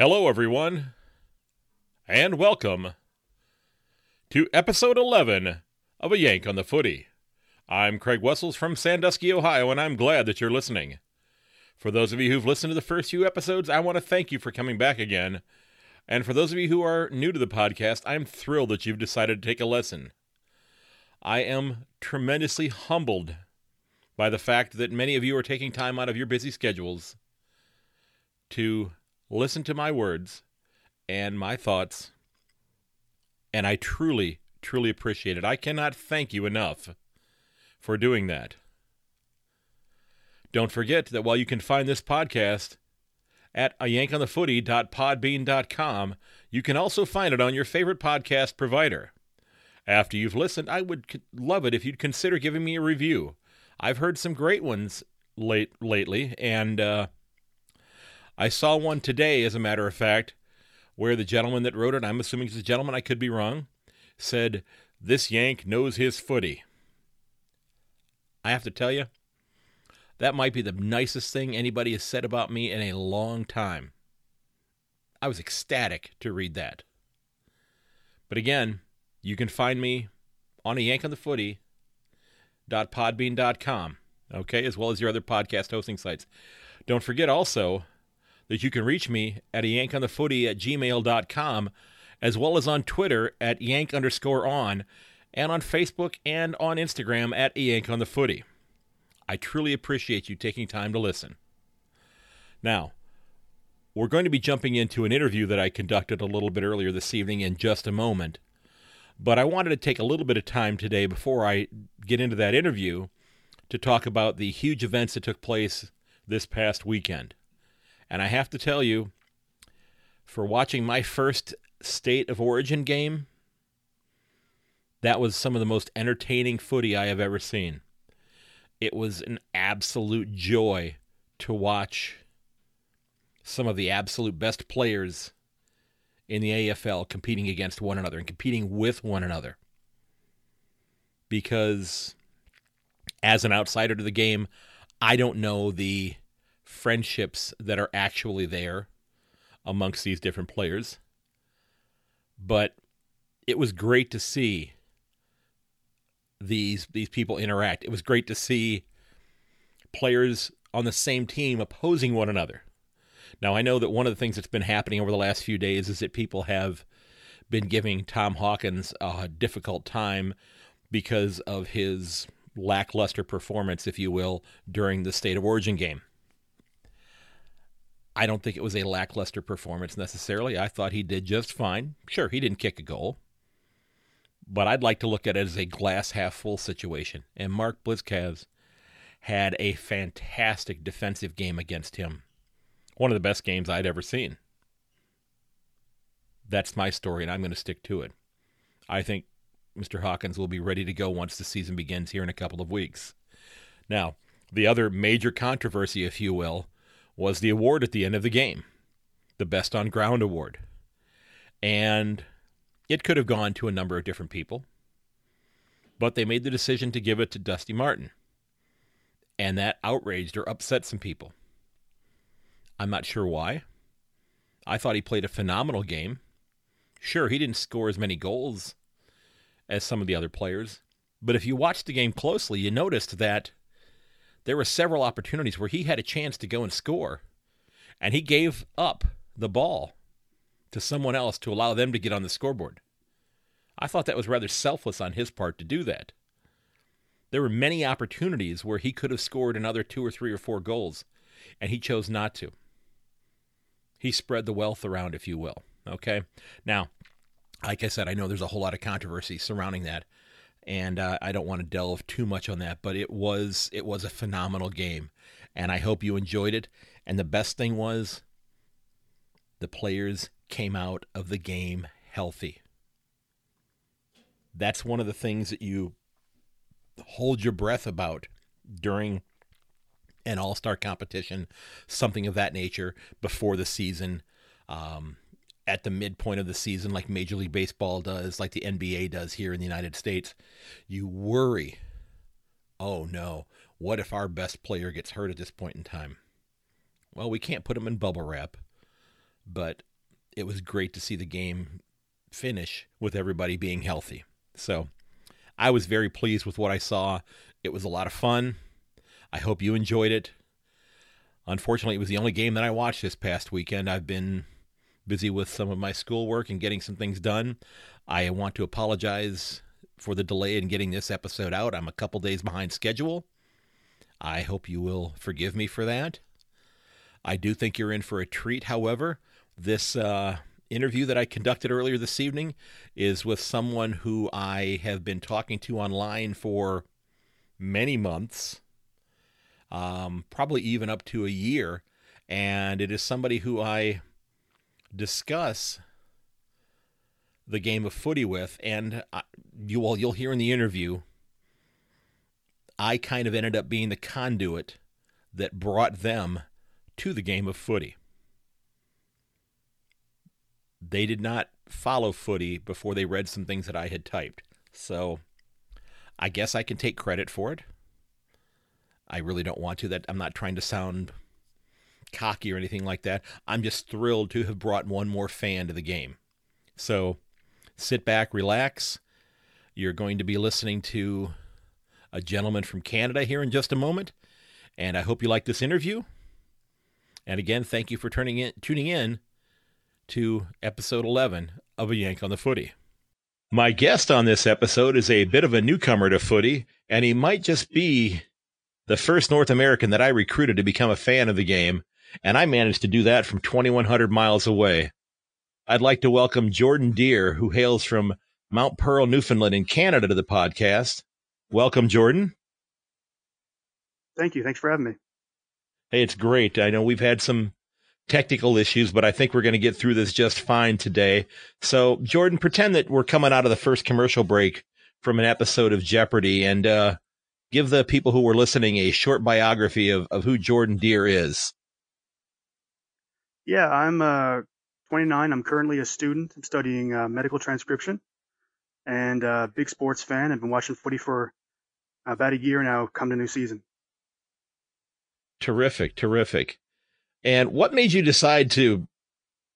Hello, everyone, and welcome to episode 11 of A Yank on the Footy. I'm Craig Wessels from Sandusky, Ohio, and I'm glad that you're listening. For those of you who've listened to the first few episodes, I want to thank you for coming back again. And for those of you who are new to the podcast, I'm thrilled that you've decided to take a lesson. I am tremendously humbled by the fact that many of you are taking time out of your busy schedules to listen to my words and my thoughts, and I truly, truly appreciate it. I cannot thank you enough for doing that. Don't forget that while you can find this podcast at a you can also find it on your favorite podcast provider. After you've listened, I would love it if you'd consider giving me a review. I've heard some great ones late lately, and uh, I saw one today, as a matter of fact, where the gentleman that wrote it, I'm assuming it's a gentleman, I could be wrong, said, This Yank knows his footy. I have to tell you, that might be the nicest thing anybody has said about me in a long time. I was ecstatic to read that. But again, you can find me on a yank on the footy podbean.com, okay, as well as your other podcast hosting sites. Don't forget also that you can reach me at a yank on the footy at gmail.com, as well as on Twitter at yank underscore on, and on Facebook and on Instagram at a yank on the footy. I truly appreciate you taking time to listen. Now, we're going to be jumping into an interview that I conducted a little bit earlier this evening in just a moment. But I wanted to take a little bit of time today before I get into that interview to talk about the huge events that took place this past weekend. And I have to tell you, for watching my first state of origin game, that was some of the most entertaining footy I have ever seen. It was an absolute joy to watch some of the absolute best players in the AFL competing against one another and competing with one another. Because as an outsider to the game, I don't know the friendships that are actually there amongst these different players. But it was great to see these these people interact. It was great to see players on the same team opposing one another. Now, I know that one of the things that's been happening over the last few days is that people have been giving Tom Hawkins a difficult time because of his lackluster performance, if you will, during the State of Origin game. I don't think it was a lackluster performance necessarily. I thought he did just fine. Sure, he didn't kick a goal, but I'd like to look at it as a glass half full situation. And Mark Blicavs had a fantastic defensive game against him one of the best games I'd ever seen. That's my story, and I'm going to stick to it. I think Mr. Hawkins will be ready to go once the season begins here in a couple of weeks. Now, the other major controversy, if you will, was the award at the end of the game the Best on Ground award. And it could have gone to a number of different people, but they made the decision to give it to Dusty Martin. And that outraged or upset some people. I'm not sure why. I thought he played a phenomenal game. Sure, he didn't score as many goals as some of the other players, but if you watched the game closely, you noticed that there were several opportunities where he had a chance to go and score, and he gave up the ball to someone else to allow them to get on the scoreboard. I thought that was rather selfless on his part to do that. There were many opportunities where he could have scored another two or three or four goals, and he chose not to. He spread the wealth around, if you will. Okay. Now, like I said, I know there's a whole lot of controversy surrounding that, and uh, I don't want to delve too much on that. But it was it was a phenomenal game, and I hope you enjoyed it. And the best thing was, the players came out of the game healthy. That's one of the things that you hold your breath about during an all star competition, something of that nature before the season. Um, at the midpoint of the season, like Major League Baseball does, like the NBA does here in the United States, you worry oh no, what if our best player gets hurt at this point in time? Well, we can't put him in bubble wrap, but it was great to see the game finish with everybody being healthy. So I was very pleased with what I saw. It was a lot of fun. I hope you enjoyed it. Unfortunately, it was the only game that I watched this past weekend. I've been busy with some of my schoolwork and getting some things done. I want to apologize for the delay in getting this episode out. I'm a couple days behind schedule. I hope you will forgive me for that. I do think you're in for a treat, however. This uh, interview that I conducted earlier this evening is with someone who I have been talking to online for many months, um, probably even up to a year. And it is somebody who I discuss the game of footy with, and you will you'll hear in the interview. I kind of ended up being the conduit that brought them to the game of footy. They did not follow footy before they read some things that I had typed. So I guess I can take credit for it. I really don't want to that I'm not trying to sound cocky or anything like that. I'm just thrilled to have brought one more fan to the game. So sit back, relax. You're going to be listening to a gentleman from Canada here in just a moment. And I hope you like this interview. And again, thank you for turning in, tuning in to episode 11 of A Yank on the Footy. My guest on this episode is a bit of a newcomer to footy, and he might just be the first North American that I recruited to become a fan of the game and I managed to do that from 2,100 miles away. I'd like to welcome Jordan Deir, who hails from Mount Pearl, Newfoundland in Canada to the podcast. Welcome, Jordan. Thank you. Thanks for having me. Hey, it's great. I know we've had some technical issues, but I think we're going to get through this just fine today. So, Jordan, pretend that we're coming out of the first commercial break from an episode of Jeopardy and uh, give the people who were listening a short biography of, of who Jordan Deir is. Yeah, I'm uh, 29. I'm currently a student. I'm studying uh, medical transcription and uh, big sports fan. I've been watching footy for about a year now, come to new season. Terrific, terrific. And what made you decide to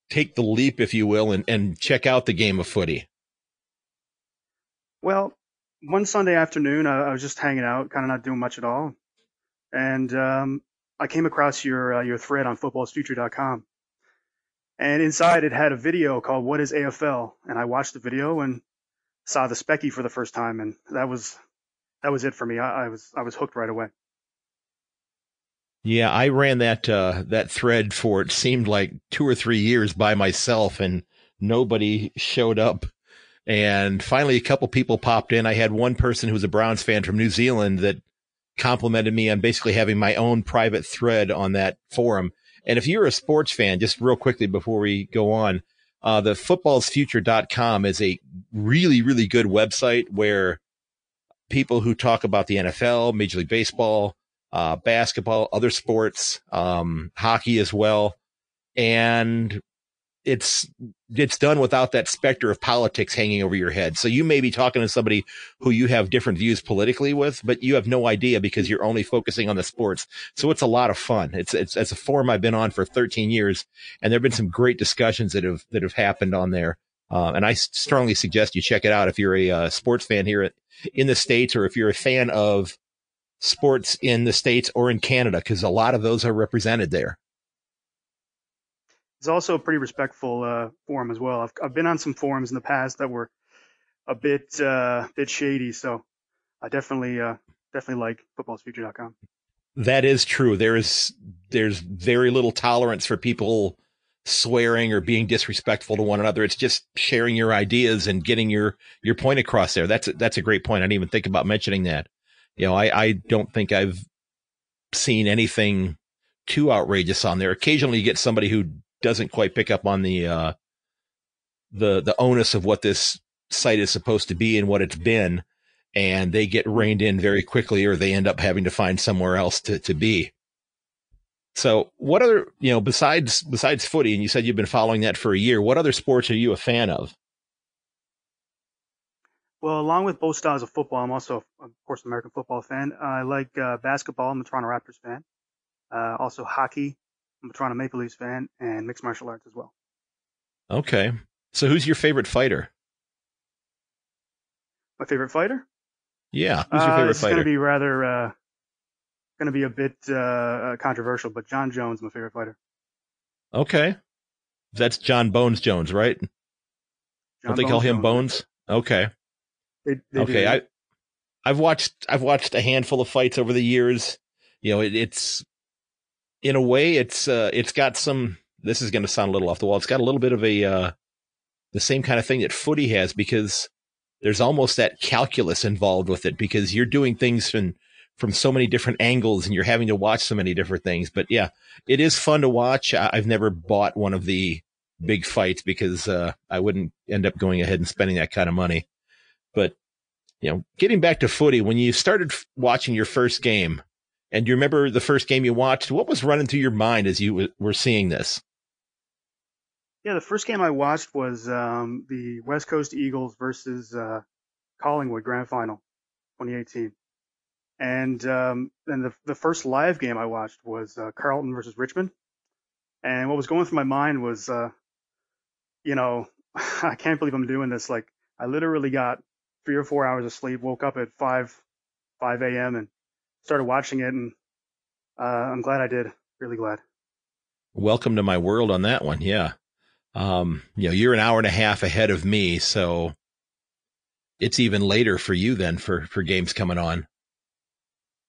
take the leap, if you will, and, and check out the game of footy? Well, one Sunday afternoon, I, I was just hanging out, kind of not doing much at all. And um, I came across your uh, your thread on footballsfuture.com. And inside it had a video called What is AFL? And I watched the video and saw the Specky for the first time. And that was, that was it for me. I, I was, I was hooked right away. Yeah, I ran that uh, that thread for it seemed like two or three years by myself, and nobody showed up. And finally, a couple people popped in. I had one person who was a Browns fan from New Zealand that complimented me on basically having my own private thread on that forum. And if you're a sports fan, just real quickly before we go on, uh, the footballsfuture.com is a really, really good website where people who talk about the NFL, Major League Baseball, uh, basketball, other sports, um, hockey as well, and it's it's done without that specter of politics hanging over your head. So you may be talking to somebody who you have different views politically with, but you have no idea because you're only focusing on the sports. So it's a lot of fun. It's it's it's a forum I've been on for 13 years, and there've been some great discussions that have that have happened on there. Uh, and I strongly suggest you check it out if you're a uh, sports fan here in the states, or if you're a fan of sports in the states or in Canada, because a lot of those are represented there. It's also a pretty respectful uh, forum as well. I've, I've been on some forums in the past that were a bit uh, bit shady, so I definitely uh, definitely like footballsfuture.com. That is true. There is there's very little tolerance for people swearing or being disrespectful to one another. It's just sharing your ideas and getting your your point across there. That's a, that's a great point. I didn't even think about mentioning that. You know, I I don't think I've seen anything too outrageous on there. Occasionally, you get somebody who doesn't quite pick up on the uh, the the onus of what this site is supposed to be and what it's been, and they get reined in very quickly, or they end up having to find somewhere else to to be. So, what other you know besides besides footy, and you said you've been following that for a year. What other sports are you a fan of? Well, along with both styles of football, I'm also, of course, an American football fan. I like uh, basketball. I'm a Toronto Raptors fan. Uh, also hockey, I'm a Toronto Maple Leafs fan and mixed martial arts as well. Okay. So who's your favorite fighter? My favorite fighter? Yeah. Who's your favorite uh, it's fighter? going to be rather, uh, going to be a bit uh, uh, controversial, but Jon Jones, my favorite fighter. Okay. That's Jon Bones Jones, right? Jon Don't they call him Bones? Okay. They, they okay. do. I I've watched I've watched a handful of fights over the years. You know, it, it's in a way it's uh it's got some this is going to sound a little off the wall. It's got a little bit of a uh the same kind of thing that footy has because there's almost that calculus involved with it because you're doing things from from so many different angles and you're having to watch so many different things. But yeah, it is fun to watch. I, I've never bought one of the big fights because uh, I wouldn't end up going ahead and spending that kind of money. But you know, getting back to footy, when you started watching your first game, and you remember the first game you watched, what was running through your mind as you w- were seeing this? Yeah, the first game I watched was um, the West Coast Eagles versus uh, Collingwood Grand Final, 2018. And um, then the the first live game I watched was uh, Carlton versus Richmond. And what was going through my mind was, uh, you know, I can't believe I'm doing this. Like, I literally got three or four hours of sleep, woke up at five five a.m. and started watching it, and uh, I'm glad I did. Really glad. Welcome to my world on that one. Yeah. Um, you know, you're an hour and a half ahead of me, so it's even later for you then for for games coming on.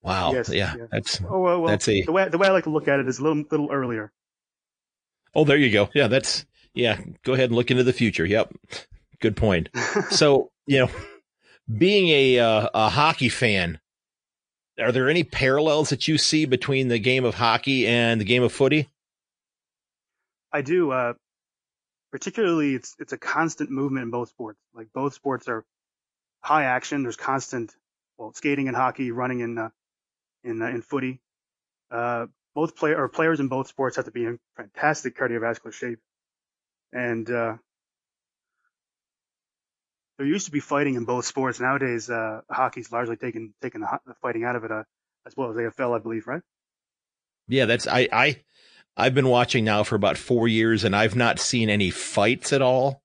Wow. Yes, yeah, yes. That's Oh well, well That's a- the way the way I like to look at it is a little little earlier. Oh, there you go. Yeah, that's yeah. Go ahead and look into the future. Yep. Good point. so, you know, being a uh, a hockey fan, are there any parallels that you see between the game of hockey and the game of footy? I do. Uh, particularly, it's it's a constant movement in both sports. Like both sports are high action. There's constant well skating and hockey, running in uh, in uh, in footy. Uh, both play or players in both sports have to be in fantastic cardiovascular shape, and uh, there used to be fighting in both sports. Nowadays, uh, hockey's largely taken taken the, fighting out of it, uh, as well as AFL, I believe, right? Yeah, that's I I I've been watching now for about four years, and I've not seen any fights at all.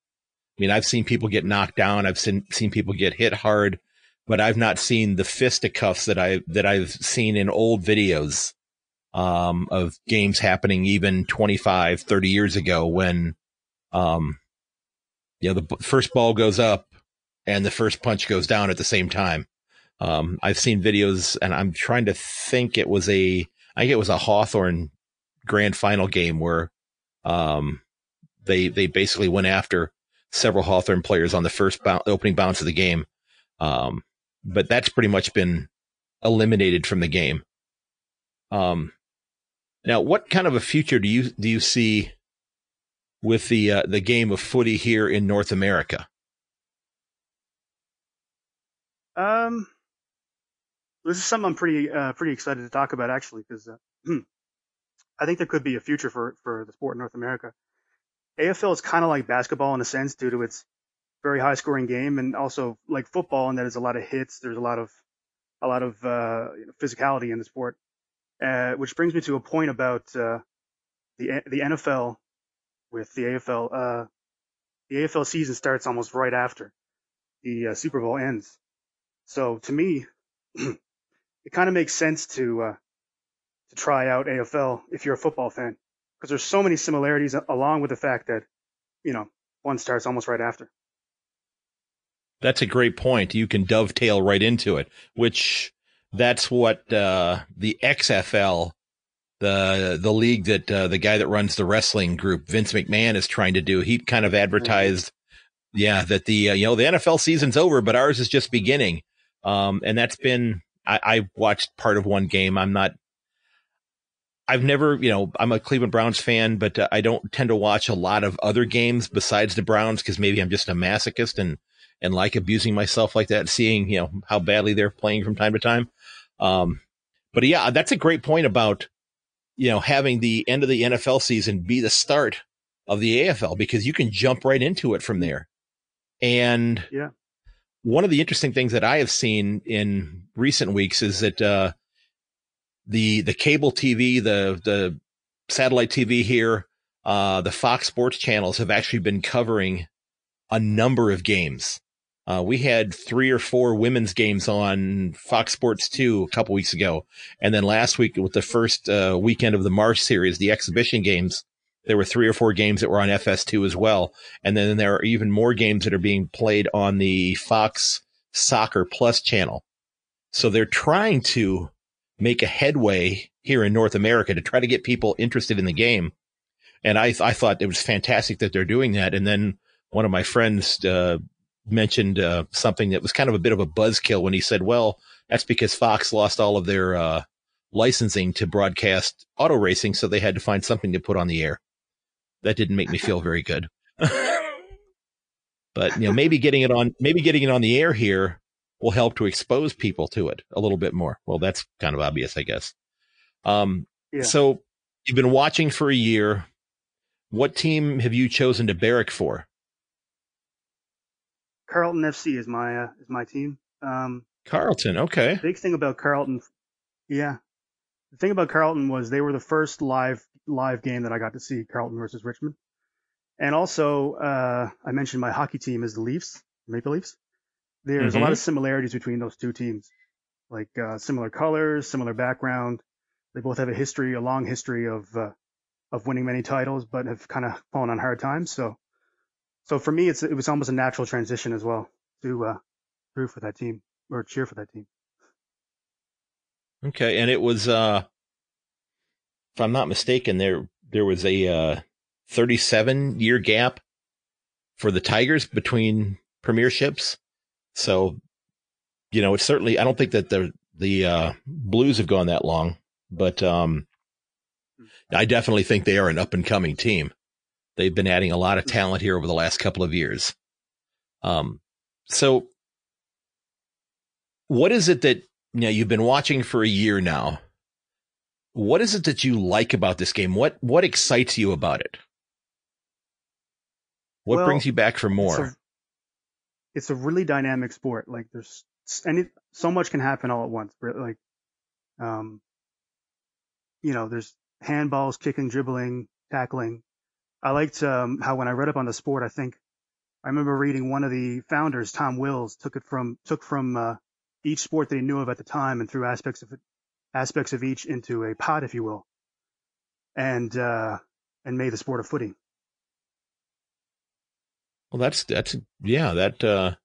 I mean, I've seen people get knocked down. I've seen seen people get hit hard, but I've not seen the fisticuffs that I that I've seen in old videos um, of games happening even 25, 30 years ago when, um, you know, the first ball goes up and the first punch goes down at the same time. Um, I've seen videos and I'm trying to think it was a, I think it was a Hawthorn grand final game where, um, they, they basically went after several Hawthorn players on the first opening bounce of the game. Um, but that's pretty much been eliminated from the game. Um, now, what kind of a future do you do you see with the uh, the game of footy here in North America? Um, this is something I'm pretty uh, pretty excited to talk about actually because uh, I think there could be a future for for the sport in North America. AFL is kind of like basketball in a sense due to its very high scoring game and also like football in that there's a lot of hits. There's a lot of a lot of uh, physicality in the sport, uh, which brings me to a point about uh, the the NFL with the AFL. Uh, the AFL season starts almost right after the Super Bowl ends. So to me, it kind of makes sense to uh, to try out AFL if you're a football fan because there's so many similarities along with the fact that you know one starts almost right after. That's a great point. You can dovetail right into it, which that's what uh, the XFL, the the league that uh, the guy that runs the wrestling group, Vince McMahon, is trying to do. He kind of advertised, yeah, that the uh, you know the NFL season's over, but ours is just beginning. Um, and that's been I, I watched part of one game. I'm not. I've never, you know, I'm a Cleveland Browns fan, but uh, I don't tend to watch a lot of other games besides the Browns because maybe I'm just a masochist and and like abusing myself like that, seeing, you know, how badly they're playing from time to time. Um, but yeah, that's a great point about, you know, having the end of the NFL season be the start of the AFL because you can jump right into it from there. And Yeah. One of the interesting things that I have seen in recent weeks is that, uh, the, the cable TV, the, the satellite TV here, uh, the Fox Sports channels have actually been covering a number of games. Uh, we had three or four women's games on Fox Sports 2 a couple weeks ago. And then last week with the first uh, weekend of the March series, the exhibition games, there were three or four games that were on FS2 as well. And then there are even more games that are being played on the Fox Soccer Plus channel. So they're trying to make a headway here in North America to try to get people interested in the game. And I, I thought it was fantastic that they're doing that. And then one of my friends, uh, mentioned, uh, something that was kind of a bit of a buzzkill when he said, well, that's because Fox lost all of their, uh, licensing to broadcast auto racing. So they had to find something to put on the air. That didn't make me feel very good. but, you know, maybe getting it on, maybe getting it on the air here will help to expose people to it a little bit more. Well, that's kind of obvious, I guess. Um, yeah. so you've been watching for a year. What team have you chosen to barrack for? Carlton FC is my uh, is my team. Um, Carlton, okay. Big thing about Carlton, yeah. The thing about Carlton was they were the first live live game that I got to see, Carlton versus Richmond. And also, uh, I mentioned my hockey team is the Leafs, Maple Leafs. There's mm-hmm. a lot mm-hmm. of similarities between those two teams, like uh, similar colors, similar background. They both have a history, a long history of uh, of winning many titles, but have kind of fallen on hard times. So, so for me, it's it was almost a natural transition as well to uh, root for that team or cheer for that team. Okay, and it was, uh, if I'm not mistaken, there there was a uh, 37 year gap for the Tigers between premierships. So, you know, it's certainly, I don't think that the, the, uh, Blues have gone that long, but, um, I definitely think they are an up and coming team. They've been adding a lot of talent here over the last couple of years. Um, so what is it that, you know, you've been watching for a year now? What is it that you like about this game? What, what excites you about it? What well, brings you back for more? it's a really dynamic sport. Like there's any so much can happen all at once. Like, um, you know, there's handballs, kicking, dribbling, tackling. I liked um, how when I read up on the sport, I think I remember reading one of the founders, Tom Wills, took it from took from uh, each sport that he knew of at the time and threw aspects of it, aspects of each into a pot, if you will, and uh, and made the sport of footy. Well, that's that's yeah that. uh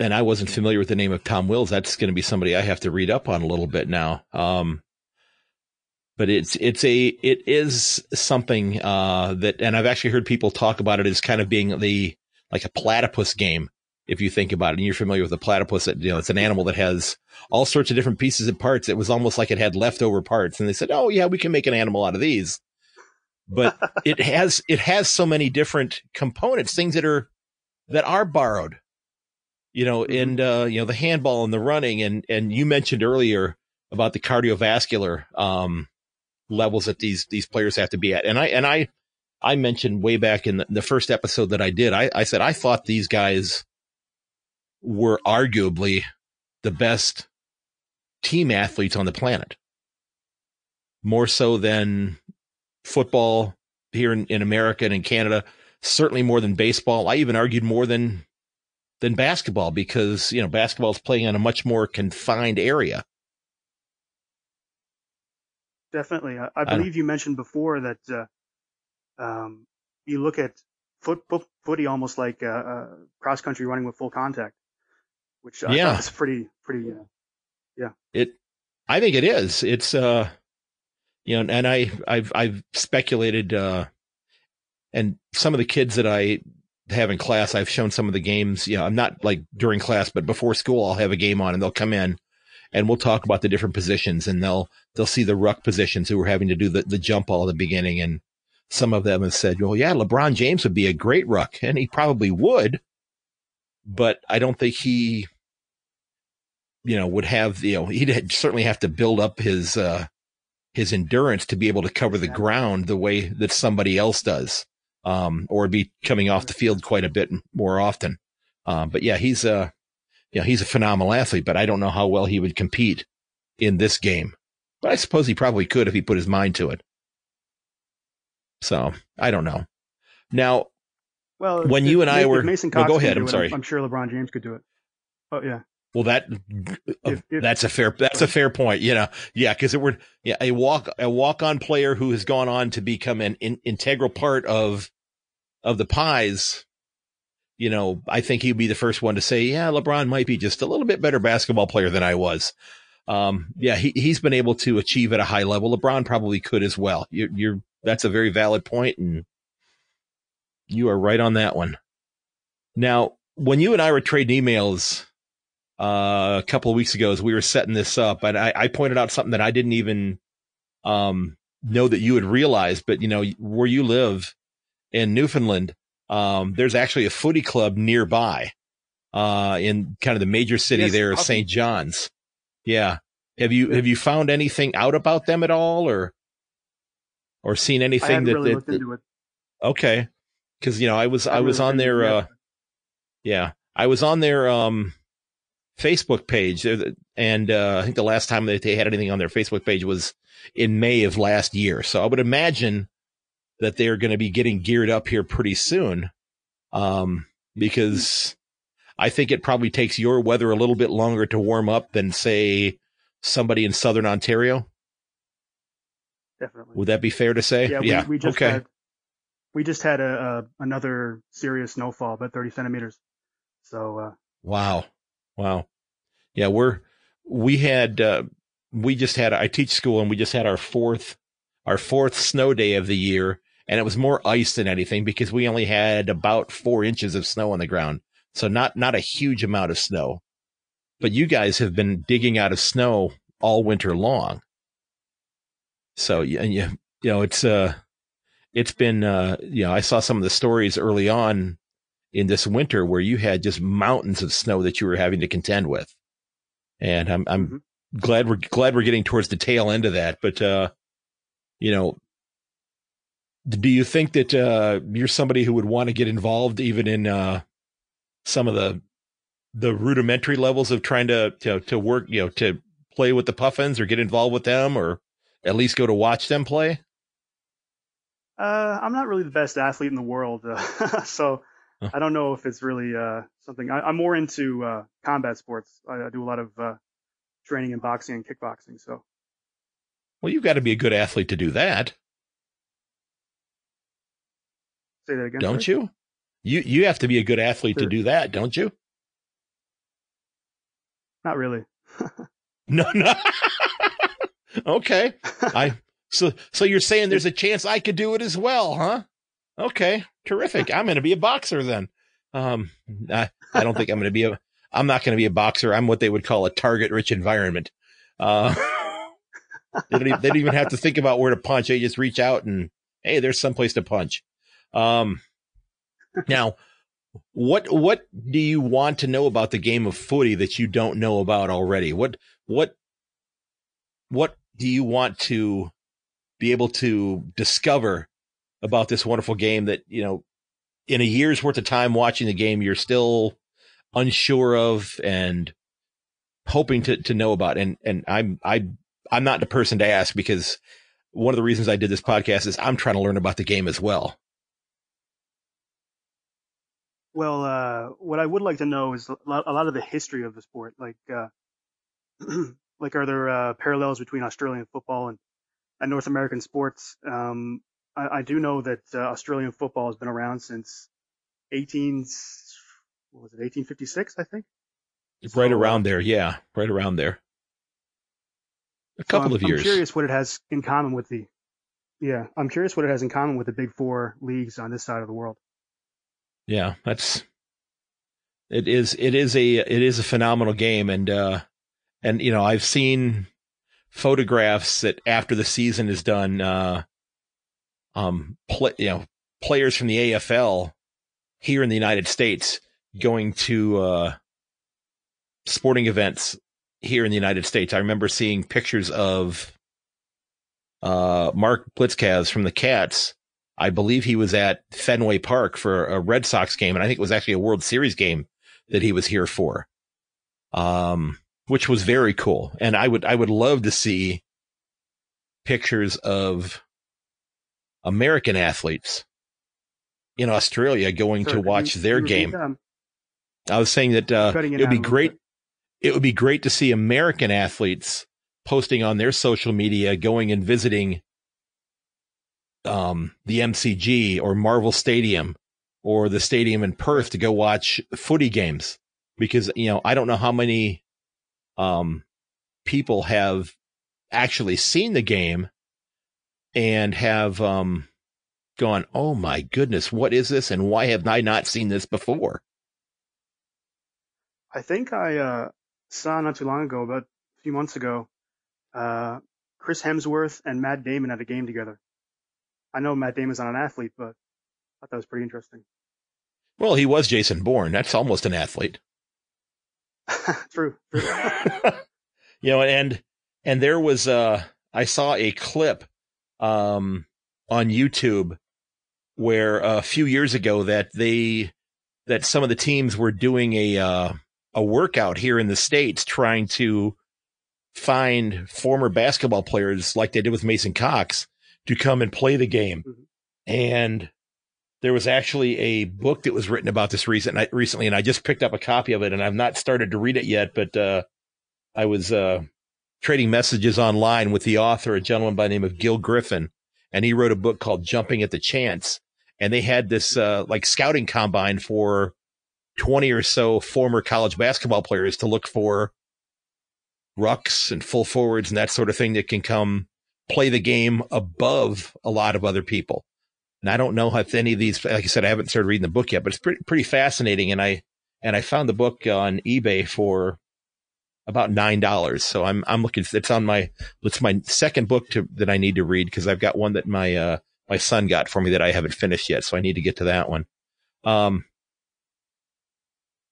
and I wasn't familiar with the name of Tom Wills. That's going to be somebody I have to read up on a little bit now. Um, but it's it's a it is something uh, that, and I've actually heard people talk about it as kind of being the like a platypus game. If you think about it, and you're familiar with the platypus, that you know it's an animal that has all sorts of different pieces and parts. It was almost like it had leftover parts, and they said, "Oh yeah, we can make an animal out of these." but it has it has so many different components, things that are that are borrowed. You know, mm-hmm. and uh, you know the handball and the running, and and you mentioned earlier about the cardiovascular um, levels that these these players have to be at, and I and I I mentioned way back in the, the first episode that I did, I, I said I thought these guys were arguably the best team athletes on the planet, more so than football here in, in America and in Canada, certainly more than baseball. I even argued more than than basketball because you know basketball is playing in a much more confined area. Definitely, I, I believe I you mentioned before that uh, um, you look at foot, foot, footy almost like uh, uh, cross country running with full contact, which I yeah, it's pretty pretty. Uh, yeah, it. I think it is. It's uh, you know, and I, I've, I've speculated, uh, and some of the kids that I have in class, I've shown some of the games, you know, I'm not like during class, but before school, I'll have a game on and they'll come in and we'll talk about the different positions and they'll, they'll see the ruck positions who were having to do the, the jump all at the beginning. And some of them have said, well, yeah, LeBron James would be a great ruck and he probably would, but I don't think he, you know, would have, you know, he'd certainly have to build up his, uh, his endurance to be able to cover the ground the way that somebody else does, um, or be coming off the field quite a bit more often. Um, but yeah, he's a, you know, he's a phenomenal athlete, but I don't know how well he would compete in this game. But I suppose he probably could if he put his mind to it. So I don't know. Now, well, when if, you and I if were, Mason no, go ahead. I'm it, sorry. I'm sure LeBron James could do it. Oh yeah. Well, that If- if- that's a fair that's a fair point. You know, yeah, because it were yeah a walk a walk on player who has gone on to become an in, integral part of of the Pies. You know, I think he'd be the first one to say, yeah, LeBron might be just a little bit better basketball player than I was. Um, yeah, he he's been able to achieve at a high level. LeBron probably could as well. You're, you're that's a very valid point, and you are right on that one. Now, when you and I were trading emails uh, a couple of weeks ago as we were setting this up, and I, I pointed out something that I didn't even um, know that you had realized. But you know, where you live in Newfoundland, um, there's actually a footy club nearby uh, in kind of the major city Yes, there. St. John's. Yeah, have you have you found anything out about them at all, or or seen anything that, really that, looked that into it. okay? Because you know, I was I haven't was on their uh, yeah, I was on their um, Facebook page, uh, and uh, I think the last time that they had anything on their Facebook page was in May of last year. So I would imagine that they're going to be getting geared up here pretty soon, um, because I think it probably takes your weather a little bit longer to warm up than say somebody in southern Ontario. Definitely. Would that be fair to say? Yeah, we, we just okay. had we just had a, a another serious snowfall, about 30 centimeters. So uh, Wow. Wow. Yeah, we're we had uh we just had I teach school and we just had our fourth our fourth snow day of the year and it was more ice than anything because we only had about 4 inches of snow on the ground. So not not a huge amount of snow. But you guys have been digging out of snow all winter long. So yeah, you, you know, it's uh it's been uh you know, I saw some of the stories early on in this winter where you had just mountains of snow that you were having to contend with. And I'm I'm Mhm. glad we're glad we're getting towards the tail end of that. But uh, you know, do you think that uh, you're somebody who would want to get involved even in uh, some of the the rudimentary levels of trying to to to work, you know, to play with the puffins or get involved with them or at least go to watch them play? Uh, I'm not really the best athlete in the world, uh, so I don't know if it's really uh, something. I, I'm more into uh, combat sports. I, I do a lot of uh, training in boxing and kickboxing. So Well, you've got to be a good athlete to do that, say that again. don't you? You you have to be a good athlete to do that, don't you? Not really. No, no. okay. I so so you're saying there's a chance I could do it as well, huh? Okay, terrific. I'm going to be a boxer then. Um, I, I don't think I'm going to be a. I'm not going to be a boxer. I'm what they would call a target-rich environment. Uh, they, don't even, they don't even have to think about where to punch. They just reach out and hey, there's someplace to punch. Um, now, what what do you want to know about the game of footy that you don't know about already? What what what do you want to be able to discover about this wonderful game that you know in a year's worth of time watching the game you're still unsure of and hoping to to know about and and I'm I I'm not the person to ask because one of the reasons I did this podcast is I'm trying to learn about the game as well. Well, uh, what I would like to know is a lot, of the history of the sport. Like, uh, like are there uh, parallels between Australian football and, and North American sports? Um, I, I do know that uh, Australian football has been around since 18, what was it, 1856, I think. right So, uh, around there, yeah, right around there. A So couple I'm, of years. I'm curious what it has in common with the, yeah, I'm curious what it has in common with the big four leagues on this side of the world. Yeah, that's it is it is a it is a phenomenal game and uh and you know I've seen photographs that after the season is done uh um you know players from the AFL here in the United States going to uh sporting events here in the United States. I remember seeing pictures of uh Mark Blicavs from the Cats I believe he was at Fenway Park for a Red Sox game, and I think it was actually a World Series game that he was here for, um, which was very cool. And I would I would love to see pictures of American athletes in Australia going sure. to watch you, their you game. I was saying that uh, it would be great. It would be great to see American athletes posting on their social media, going and visiting um, the MCG or Marvel Stadium or the stadium in Perth to go watch footy games because you know I don't know how many um, people have actually seen the game and have um, gone, "Oh my goodness, what is this? And why have I not seen this before?" I think I uh, saw not too long ago, about a few months ago, uh, Chris Hemsworth and Matt Damon at a game together. I know Matt Damon's not an athlete, but I thought that was pretty interesting. Well, he was Jason Bourne. That's almost an athlete. true. true. you know, and and there was uh I saw a clip um on YouTube where a few years ago that they that some of the teams were doing a uh a workout here in the states trying to find former basketball players like they did with Mason Cox to come and play the game. Mm-hmm. And there was actually a book that was written about this recent, recently, and I just picked up a copy of it, and I've not started to read it yet. But uh, I was uh, trading messages online with the author, a gentleman by the name of Gil Griffin, and he wrote a book called "Jumping at the Chance." And they had this uh, like scouting combine for twenty or so former college basketball players to look for rucks and full forwards and that sort of thing that can come play the game above a lot of other people. And I don't know if any of these, like I said, I haven't started reading the book yet, but it's pretty, pretty fascinating. And I, and I found the book on eBay for about nine dollars. So I'm I'm looking. It's on my. It's my second book to, that I need to read because I've got one that my uh my son got for me that I haven't finished yet. So I need to get to that one. Um.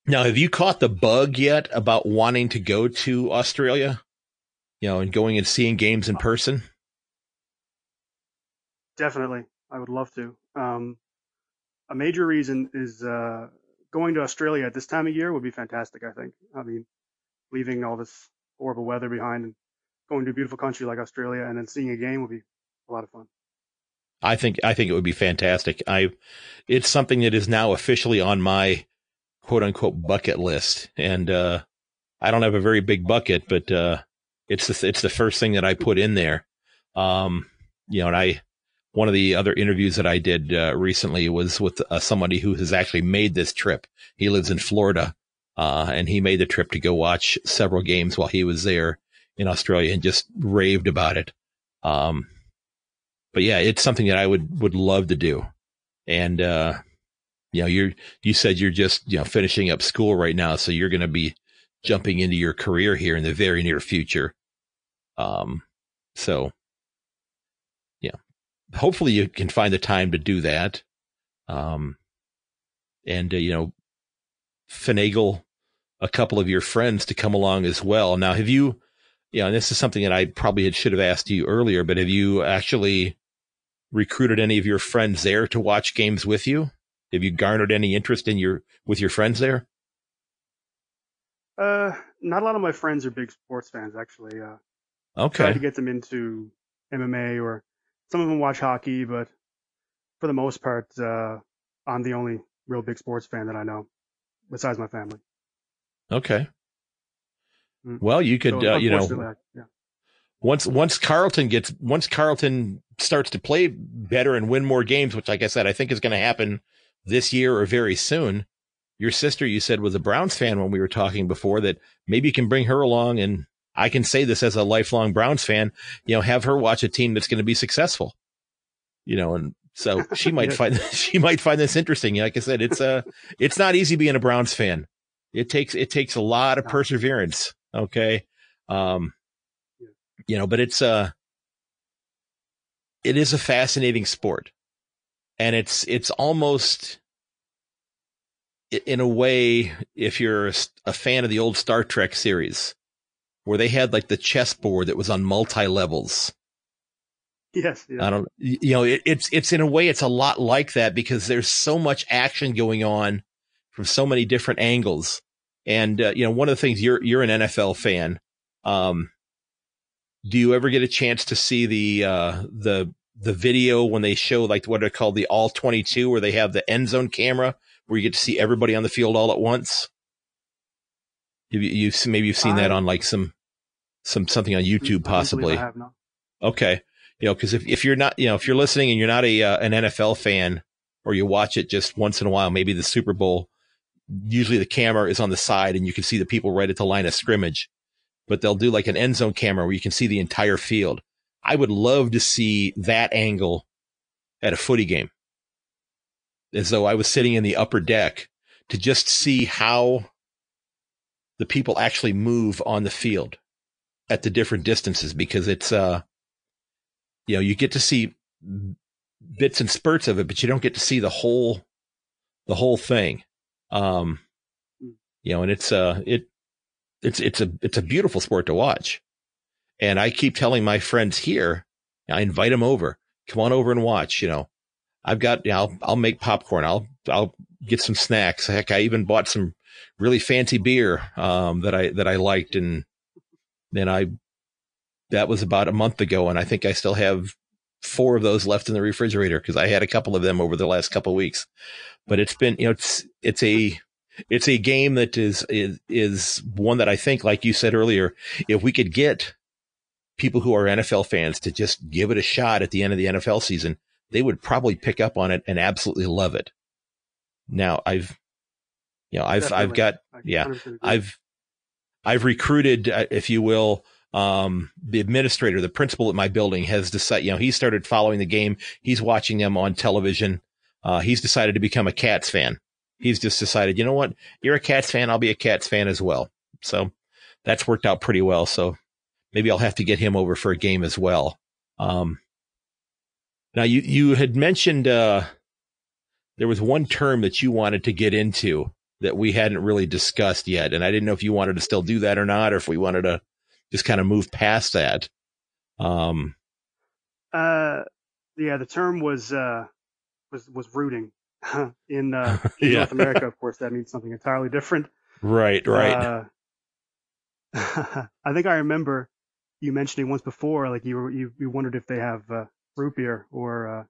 Now, have you caught the bug yet about wanting to go to Australia? You know, and going and seeing games in person. Definitely. I would love to. Um, a major reason is uh, going to Australia at this time of year would be fantastic. I think. I mean, leaving all this horrible weather behind and going to a beautiful country like Australia and then seeing a game would be a lot of fun. I think I think it would be fantastic. I it's something that is now officially on my quote unquote bucket list, and uh, I don't have a very big bucket, but uh, it's the, it's the first thing that I put in there. Um, you know, and I one of the other interviews that I did uh, recently was with uh, somebody who has actually made this trip. He lives in Florida, uh, and he made the trip to go watch several games while he was there in Australia and just raved about it. Um, but yeah, it's something that I would would love to do. And uh, you know, you're you said you're just you know finishing up school right now, so you're going to be jumping into your career here in the very near future. Um, so hopefully you can find the time to do that. Um, and, uh, you know, finagle a couple of your friends to come along as well. Now, have you, yeah, and this is something that I probably had, should have asked you earlier, but have you actually recruited any of your friends there to watch games with you? Have you garnered any interest in your, with your friends there? Uh, not a lot of my friends are big sports fans, actually. Uh, okay. Try to get them into MMA or some of them watch hockey, but for the most part, uh, I'm the only real big sports fan that I know, besides my family. Okay. Mm. Well, you could, so, uh, you know, yeah. once once Carlton gets once Carlton starts to play better and win more games, which, like I said, I think is going to happen this year or very soon. Your sister, you said, was a Browns fan when we were talking before. That maybe you can bring her along and I can say this as a lifelong Browns fan, you know, have her watch a team that's going to be successful, you know, and so she might find, she might find this interesting. Like I said, it's a, uh, it's not easy being a Browns fan. It takes, it takes a lot of perseverance. Okay. Um, you know, but it's, uh, it is a fascinating sport and it's, it's almost, in a way, if you're a fan of the old Star Trek series, where they had like the chessboard that was on multi levels. Yes, yes, I don't, you know, it, it's, it's in a way, it's a lot like that because there's so much action going on from so many different angles. And, uh, you know, one of the things you're, you're an NFL fan. Um, do you ever get a chance to see the uh, the the video when they show like what are called the all 22 where they have the end zone camera where you get to see everybody on the field all at once you, you've maybe you've seen I, that on like some some something on youtube possibly. okay. You know because if, if you're not you know if you're listening and you're not a uh, an nfl fan or you watch it just once in a while maybe the super bowl usually the camera is on the side and you can see the people right at the line of scrimmage. But they'll do like an end zone camera where you can see the entire field. I would love to see that angle at a footy game. As though I was sitting in the upper deck to just see how the people actually move on the field at the different distances because it's, uh, you know, you get to see bits and spurts of it, but you don't get to see the whole, the whole thing. Um, you know, and it's, uh, it, it's, it's a, it's a beautiful sport to watch. And I keep telling my friends here, I invite them over, come on over and watch, you know, I've got, you know, I'll, I'll make popcorn. I'll, I'll get some snacks. Heck, I even bought some really fancy beer, um, that I, that I liked. And then I, that was about a month ago. And I think I still have four of those left in the refrigerator because I had a couple of them over the last couple of weeks. But it's been, you know, it's, it's a, it's a game that is, is, is one that I think, like you said earlier, if we could get people who are NFL fans to just give it a shot at the end of the NFL season, they would probably pick up on it and absolutely love it. Now I've, you know, I've, Definitely. I've got, yeah, I've, I've recruited, uh, if you will, um, the administrator, the principal at my building has decided, you know, he started following the game. He's watching them on television. Uh, he's decided to become a Cats fan. He's just decided, you know what? You're a Cats fan. I'll be a Cats fan as well. So that's worked out pretty well. So maybe I'll have to get him over for a game as well. Um, now you, you had mentioned, uh, there was one term that you wanted to get into that we hadn't really discussed yet. And I didn't know if you wanted to still do that or not, or if we wanted to just kind of move past that. Um, uh, yeah, the term was, uh, was, was rooting in, uh, in yeah. North America. Of course, that means something entirely different. Right, right. Uh, I think I remember you mentioned it once before, like you you, you wondered if they have uh, root beer or uh,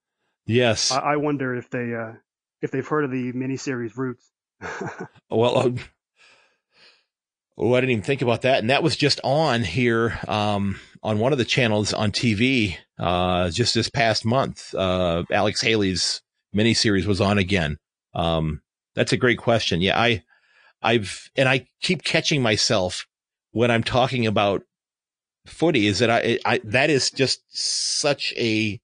yes. I, I, wonder if they uh, if they've heard of the miniseries Roots. well, uh, oh, I didn't even think about that, and that was just on here um, on one of the channels on TV uh, just this past month. Uh, Alex Haley's miniseries was on again. Um, that's a great question. Yeah, I I've and I keep catching myself when I'm talking about footy is that I, I that is just such a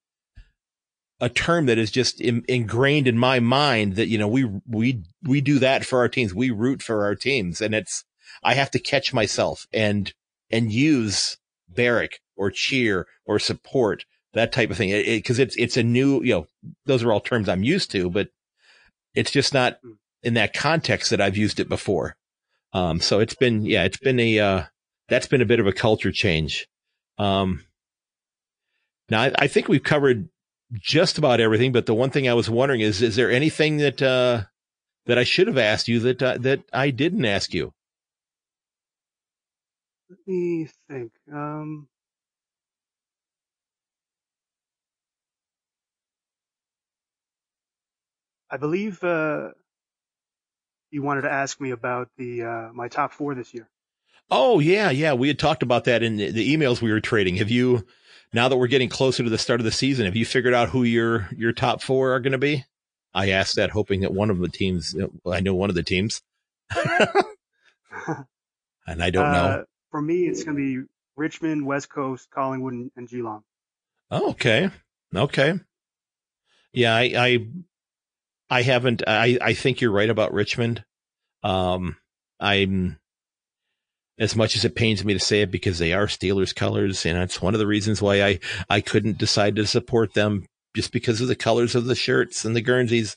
a term that is just in, ingrained in my mind that you know we we we do that for our teams we root for our teams and it's I have to catch myself and and use barrack or cheer or support that type of thing. Because it, it's it's a new you know those are all terms I'm used to but it's just not in that context that I've used it before. Um so it's been yeah it's been a uh that's been a bit of a culture change. Um, now I, I, think we've covered just about everything, but the one thing I was wondering is, is there anything that, uh, that I should have asked you that, uh, that I didn't ask you? Let me think. Um, I believe, uh, you wanted to ask me about the, uh, my top four this year. Oh yeah, yeah. We had talked about that in the, the emails we were trading. Have you, now that we're getting closer to the start of the season, have you figured out who your your top four are going to be? I asked that hoping that one of the teams, I know one of the teams, and I don't uh, know. For me, it's going to be Richmond, West Coast, Collingwood, and, Geelong. Oh, okay, okay. Yeah, I, I, I haven't. I, I think you're right about Richmond. Um, I'm as much as it pains me to say it because they are Steelers colors. And it's one of the reasons why I, I couldn't decide to support them just because of the colors of the shirts and the Guernseys.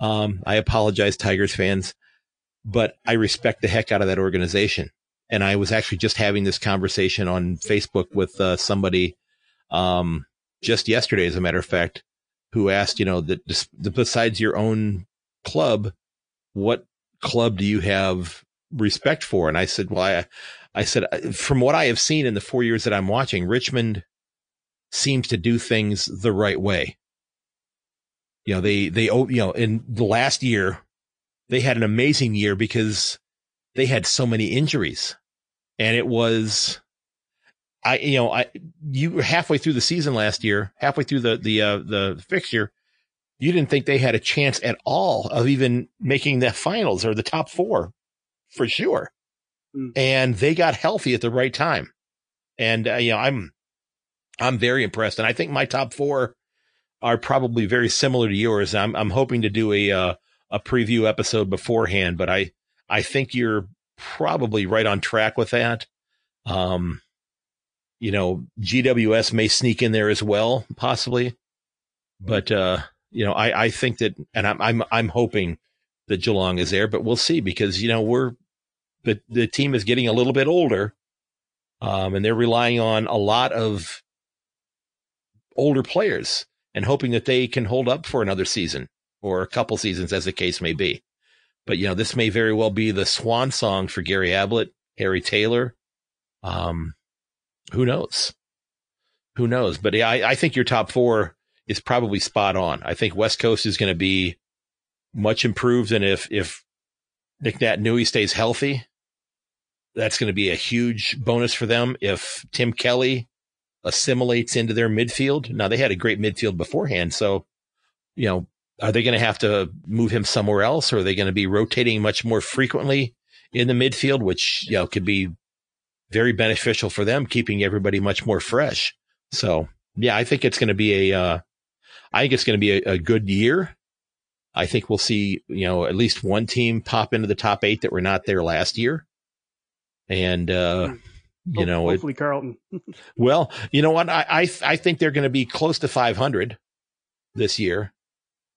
Um, I apologize, Tigers fans, but I respect the heck out of that organization. And I was actually just having this conversation on Facebook with uh, somebody um, just yesterday, as a matter of fact, who asked, you know, that besides your own club, what club do you have respect for. And I said, well, I, I said, from what I have seen in the four years that I'm watching, Richmond seems to do things the right way. You know, they, they, you know, in the last year, they had an amazing year because they had so many injuries and it was, I, you know, I, you were halfway through the season last year, halfway through the, the, uh, the fixture, you didn't think they had a chance at all of even making the finals or the top four for sure. Mm. And they got healthy at the right time. And, uh, you know, I'm, I'm very impressed. And I think my top four are probably very similar to yours. I'm, I'm hoping to do a, uh, a preview episode beforehand, but I, I think you're probably right on track with that. Um, you know, GWS may sneak in there as well, possibly, but, uh, you know, I, I think that, and I'm, I'm, I'm hoping that Geelong is there, but we'll see because, you know, we're, the, the team is getting a little bit older. Um, and they're relying on a lot of older players and hoping that they can hold up for another season or a couple seasons as the case may be. But, you know, this may very well be the swan song for Gary Ablett, Harry Taylor. Um, who knows? Who knows? But yeah, I, I think your top four is probably spot on. I think West Coast is going to be much improved. And if, if Nic Naitanui stays healthy, that's going to be a huge bonus for them. If Tim Kelly assimilates into their midfield, now they had a great midfield beforehand. So, you know, are they going to have to move him somewhere else or are they going to be rotating much more frequently in the midfield, which, you know, could be very beneficial for them, keeping everybody much more fresh. So yeah, I think it's going to be a, uh, I think it's going to be a, a, good year. I think we'll see, you know, at least one team pop into the top eight that were not there last year. And, uh, hmm. you know, hopefully it, Carlton. well, you know what? I, I, I think they're going to be close to 500 this year.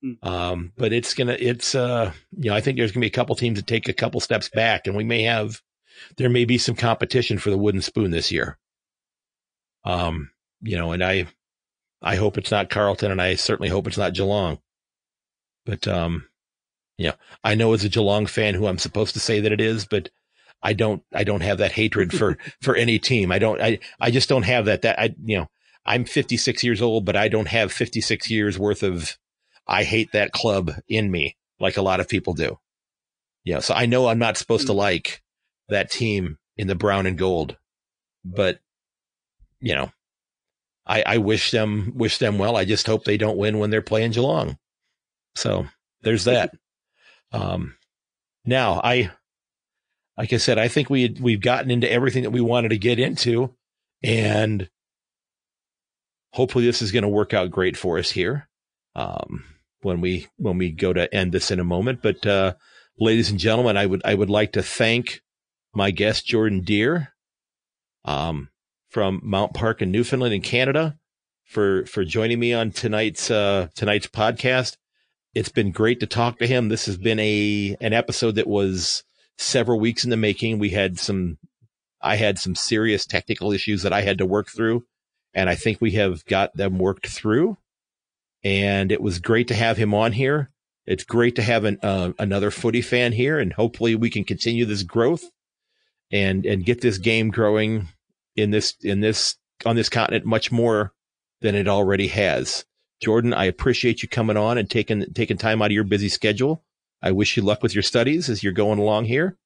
Hmm. Um, but it's gonna, it's, uh, you know, I think there's gonna be a couple teams that take a couple steps back and we may have, there may be some competition for the wooden spoon this year. Um, you know, and I, I hope it's not Carlton and I certainly hope it's not Geelong. But, um, yeah, you know, I know as a Geelong fan who I'm supposed to say that it is, but I don't, I don't have that hatred for, for any team. I don't, I, I just don't have that, that I, you know, I'm 56 years old, but I don't have 56 years worth of, I hate that club in me like a lot of people do. Yeah. So I know I'm not supposed to like that team in the brown and gold, but you know, I, I wish them wish them well. I just hope they don't win when they're playing Geelong. So there's that. Um, now I, like I said, I think we we've gotten into everything that we wanted to get into, and hopefully this is going to work out great for us here. Um, when we when we go to end this in a moment, but uh, ladies and gentlemen, I would I would like to thank my guest Jordan Deir. Um, from Mount Pearl in Newfoundland in Canada for for joining me on tonight's uh, tonight's podcast. It's been great to talk to him. This has been a an episode that was several weeks in the making. We had some I had some serious technical issues that I had to work through and I think we have got them worked through. And it was great to have him on here. It's great to have an, uh, another footy fan here and hopefully we can continue this growth and and get this game growing in this in this on this continent much more than it already has. Jordan, I appreciate you coming on and taking taking time out of your busy schedule. I wish you luck with your studies as you're going along here.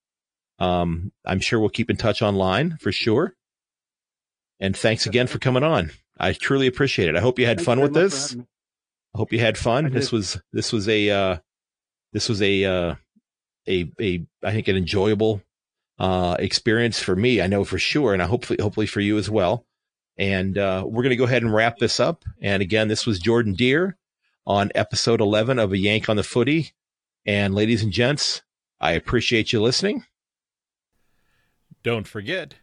Um, I'm sure we'll keep in touch online for sure. And thanks again for coming on. I truly appreciate it. I hope you had thanks fun with this. I hope you had fun. This was this was a uh, this was a uh, a a I think an enjoyable uh, experience for me. I know for sure, and I hopefully hopefully for you as well. And uh, we're going to go ahead and wrap this up. And again, this was Jordan Deir on episode 11 of A Yank on the Footy. And ladies and gents, I appreciate you listening. Don't forget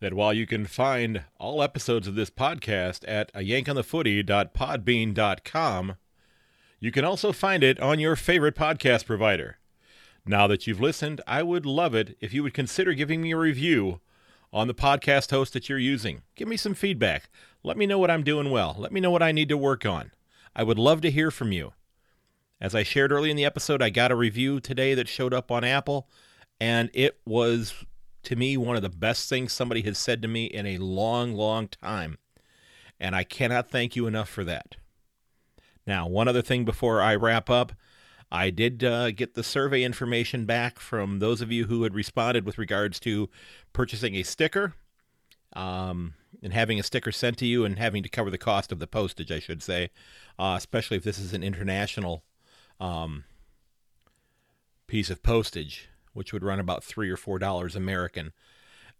that while you can find all episodes of this podcast at a yankonthefooty.podbean.com, you can also find it on your favorite podcast provider. Now that you've listened, I would love it if you would consider giving me a review on the podcast host that you're using. Give me some feedback. Let me know what I'm doing well. Let me know what I need to work on. I would love to hear from you. As I shared early in the episode, I got a review today that showed up on Apple, And it was, to me, one of the best things somebody has said to me in a long, long time. And I cannot thank you enough for that. Now, one other thing before I wrap up. I did uh, get the survey information back from those of you who had responded with regards to purchasing a sticker um, and having a sticker sent to you and having to cover the cost of the postage, I should say, uh, especially if this is an international um, piece of postage, which would run about three or four dollars American.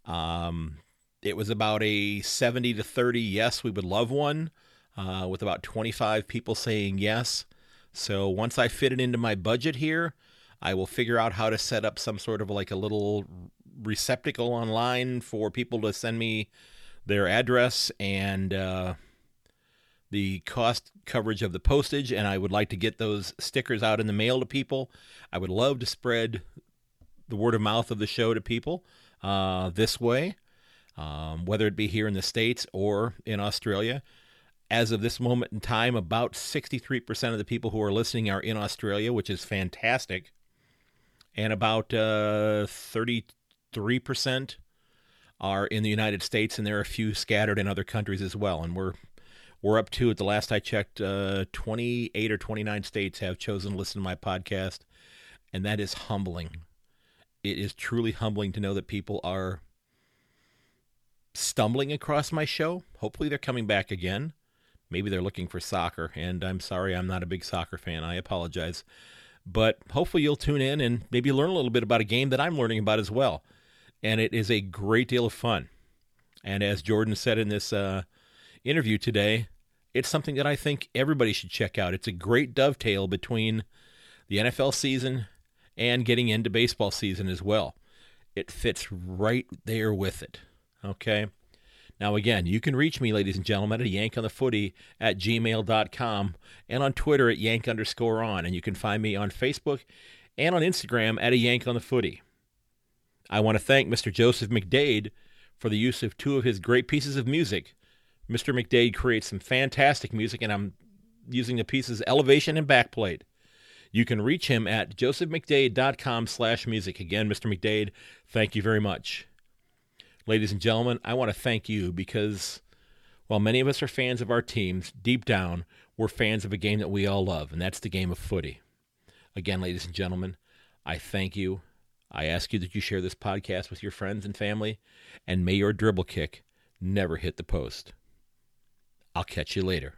Um, it was about a 70 to 30 yes, we would love one, uh, with about 25 people saying yes. So once I fit it into my budget here, I will figure out how to set up some sort of like a little receptacle online for people to send me their address and uh, the cost coverage of the postage. And I would like to get those stickers out in the mail to people. I would love to spread the word of mouth of the show to people uh, this way, um, whether it be here in the States or in Australia as of this moment in time, about 63% of the people who are listening are in Australia, which is fantastic. And about uh, 33% are in the United States, and there are a few scattered in other countries as well. And we're we're up to, at the last I checked, uh, 28 or 29 states have chosen to listen to my podcast, and that is humbling. It is truly humbling to know that people are stumbling across my show. Hopefully, they're coming back again. Maybe they're looking for soccer, and I'm sorry I'm not a big soccer fan. I apologize. But hopefully you'll tune in and maybe learn a little bit about a game that I'm learning about as well. And it is a great deal of fun. And as Jordan said in this uh, interview today, it's something that I think everybody should check out. It's a great dovetail between the NFL season and getting into baseball season as well. It fits right there with it. Okay. Now, again, you can reach me, ladies and gentlemen, at yankonthefooty at gmail.com and on Twitter at yank underscore on. And you can find me on Facebook and on Instagram at a yank on the footy. I want to thank Mr. Joseph McDade for the use of two of his great pieces of music. Mr. McDade creates some fantastic music, and I'm using the pieces Elevation and Backplate. You can reach him at josephmcdade.com slash music. Again, Mr. McDade, thank you very much ladies and gentlemen, I want to thank you because while many of us are fans of our teams, deep down, we're fans of a game that we all love, and that's the game of footy. Again, ladies and gentlemen, I thank you. I ask you that you share this podcast with your friends and family, and may your dribble kick never hit the post. I'll catch you later.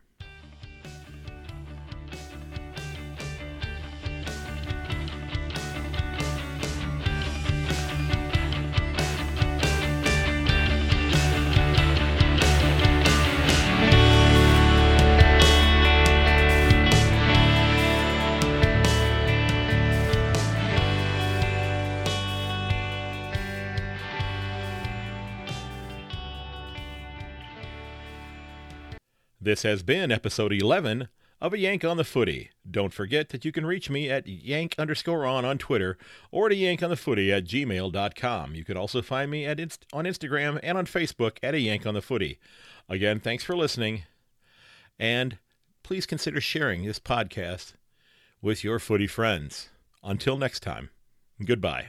This has been episode 11 of A Yank on the Footy. Don't forget that you can reach me at yank underscore on on Twitter or at yank on the footy at gmail.com. You can also find me at inst- on Instagram and on Facebook at A Yank on the Footy. Again, thanks for listening. And please consider sharing this podcast with your footy friends. Until next time, goodbye.